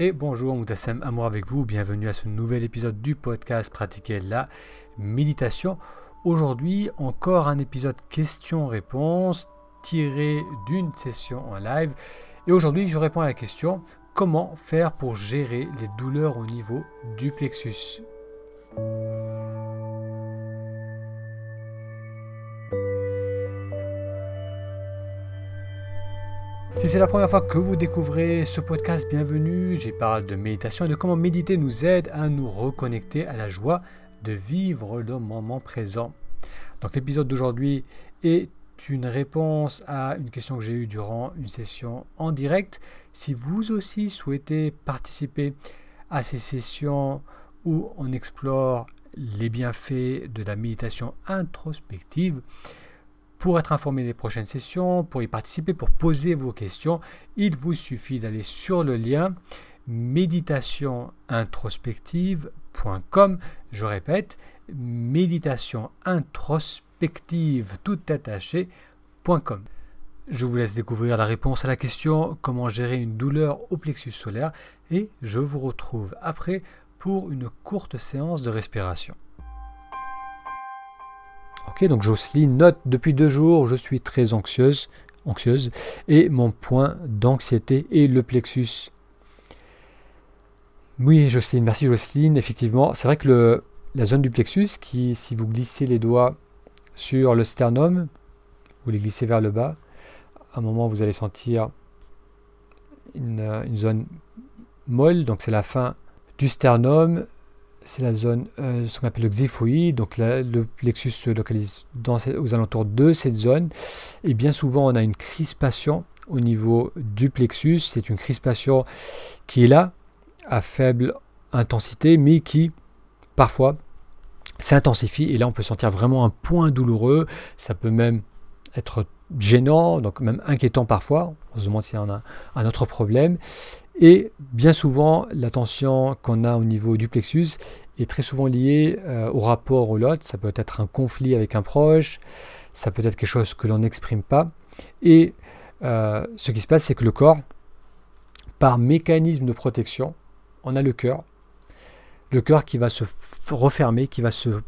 Et bonjour, Moutassem Amour avec vous. Bienvenue à ce nouvel épisode du podcast Pratiquer la méditation. Aujourd'hui, encore un épisode questions-réponses tiré d'une session en live. Et aujourd'hui, je réponds à la question comment faire pour gérer les douleurs au niveau du plexus? Si c'est la première fois que vous découvrez ce podcast, bienvenue. J'y parle de méditation et de comment méditer nous aide à nous reconnecter à la joie de vivre le moment présent. Donc l'épisode d'aujourd'hui est une réponse à une question que j'ai eue durant une session en direct. Si vous aussi souhaitez participer à ces sessions où on explore les bienfaits de la méditation introspective, pour être informé des prochaines sessions, pour y participer, pour poser vos questions, il vous suffit d'aller sur le lien méditationintrospective.com. Je répète, méditationintrospective tout attaché.com. Je vous laisse découvrir la réponse à la question comment gérer une douleur au plexus solaire et je vous retrouve après pour une courte séance de respiration. Donc Jocelyne note depuis deux jours, je suis très anxieuse, anxieuse et mon point d'anxiété est le plexus. Oui, Jocelyne, merci Jocelyne. Effectivement, c'est vrai que la zone du plexus, qui, si vous glissez les doigts sur le sternum, vous les glissez vers le bas, à un moment vous allez sentir une zone molle, donc c'est la fin du sternum, c'est la zone, euh, ce qu'on appelle le xiphoïde, donc le plexus se localise aux alentours de cette zone, et bien souvent on a une crispation au niveau du plexus, c'est une crispation qui est là, à faible intensité, mais qui parfois s'intensifie, et là on peut sentir vraiment un point douloureux, ça peut même être gênant, donc même inquiétant parfois, on se demande s'il y en a un autre problème, et bien souvent, la tension qu'on a au niveau du plexus est très souvent liée euh, au rapport au lot. Ça peut être un conflit avec un proche, ça peut être quelque chose que l'on n'exprime pas. Et euh, ce qui se passe, c'est que le corps, par mécanisme de protection, on a le cœur. Le cœur qui va se refermer, qui va se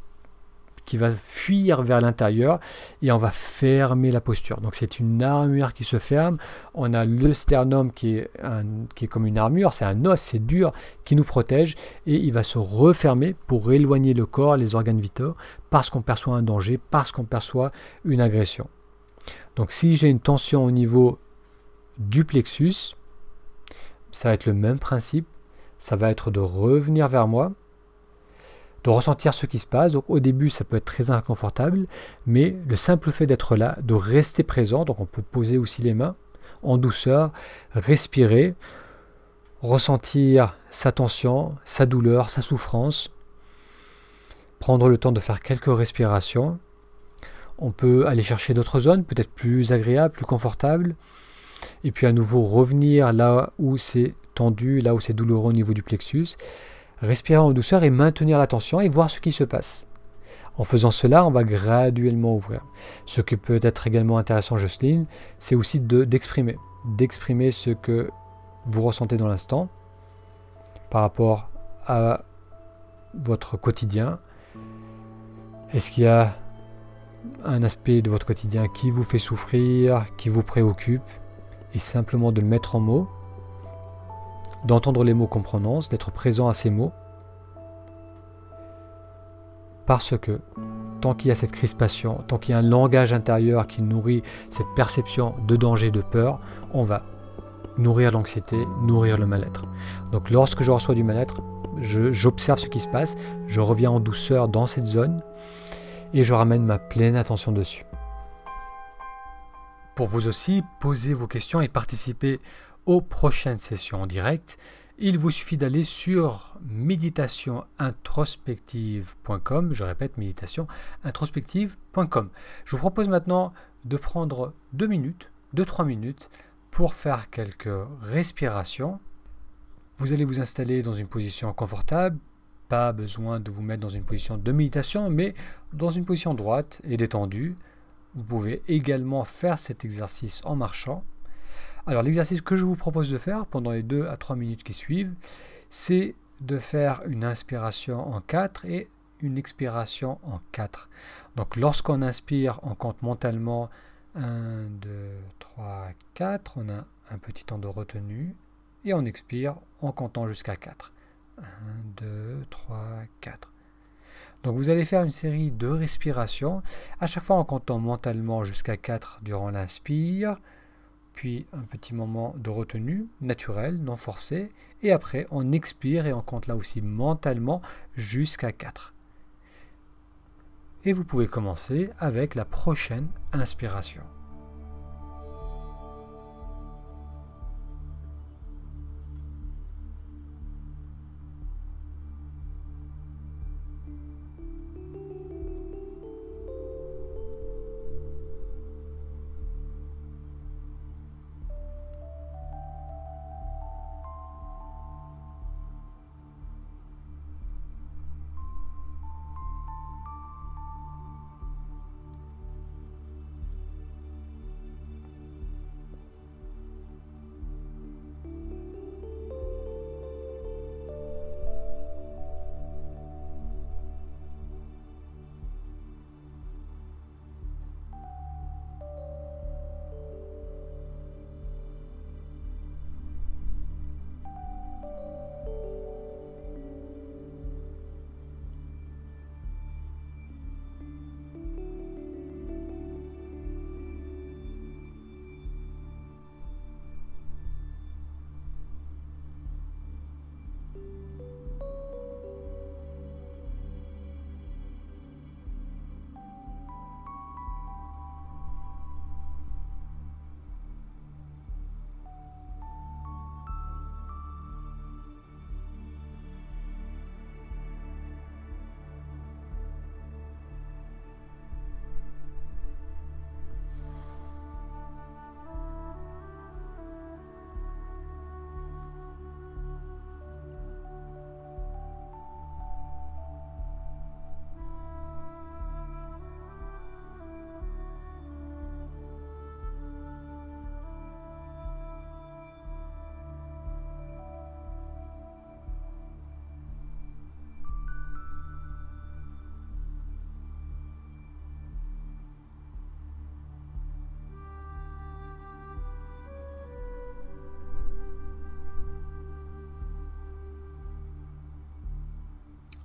qui va fuir vers l'intérieur et on va fermer la posture. Donc c'est une armure qui se ferme. On a le sternum qui est, qui est comme une armure, c'est un os, c'est dur, qui nous protège et il va se refermer pour éloigner le corps, les organes vitaux, parce qu'on perçoit un danger, parce qu'on perçoit une agression. Donc si j'ai une tension au niveau du plexus, ça va être le même principe. Ça va être de revenir vers moi, de ressentir ce qui se passe. Au début, ça peut être très inconfortable, mais le simple fait d'être là, de rester présent, donc on peut poser aussi les mains en douceur, respirer, ressentir sa tension, sa douleur, sa souffrance, prendre le temps de faire quelques respirations. On peut aller chercher d'autres zones, peut-être plus agréables, plus confortables, et puis à nouveau revenir là où c'est tendu, là où c'est douloureux au niveau du plexus, respirer en douceur et maintenir l'attention et voir ce qui se passe. En faisant cela, on va graduellement ouvrir. Ce qui peut être également intéressant, Jocelyne, c'est aussi d'exprimer. d'exprimer ce que vous ressentez dans l'instant par rapport à votre quotidien. Est-ce qu'il y a un aspect de votre quotidien qui vous fait souffrir, qui vous préoccupe, et simplement de le mettre en mots d'entendre les mots qu'on prononce, d'être présent à ces mots. Parce que tant qu'il y a cette crispation, tant qu'il y a un langage intérieur qui nourrit cette perception de danger, de peur, on va nourrir l'anxiété, nourrir le mal-être. Donc lorsque je reçois du mal-être, j'observe ce qui se passe, je reviens en douceur dans cette zone et je ramène ma pleine attention dessus. Pour vous aussi, posez vos questions et participez aux prochaines sessions en direct, il vous suffit d'aller sur méditationintrospective.com. Je répète, méditationintrospective.com. Je vous propose maintenant de prendre deux minutes, deux, trois minutes pour faire quelques respirations. Vous allez vous installer dans une position confortable. Pas besoin de vous mettre dans une position de méditation, mais dans une position droite et détendue. Vous pouvez également faire cet exercice en marchant Alors l'exercice que je vous propose de faire pendant les 2 à 3 minutes qui suivent, c'est de faire une inspiration en 4 et une expiration en 4. Donc lorsqu'on inspire, on compte mentalement 1, 2, 3, 4. On a un petit temps de retenue. Et on expire en comptant jusqu'à 4. 1, 2, 3, 4. Donc vous allez faire une série de respirations, à chaque fois en comptant mentalement jusqu'à 4 durant l'inspire, puis un petit moment de retenue naturel, non forcé, et après on expire et on compte là aussi mentalement jusqu'à 4. Et vous pouvez commencer avec la prochaine inspiration.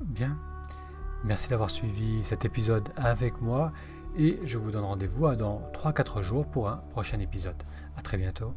Bien. Merci d'avoir suivi cet épisode avec moi et je vous donne rendez-vous dans 3-4 jours pour un prochain épisode. A très bientôt.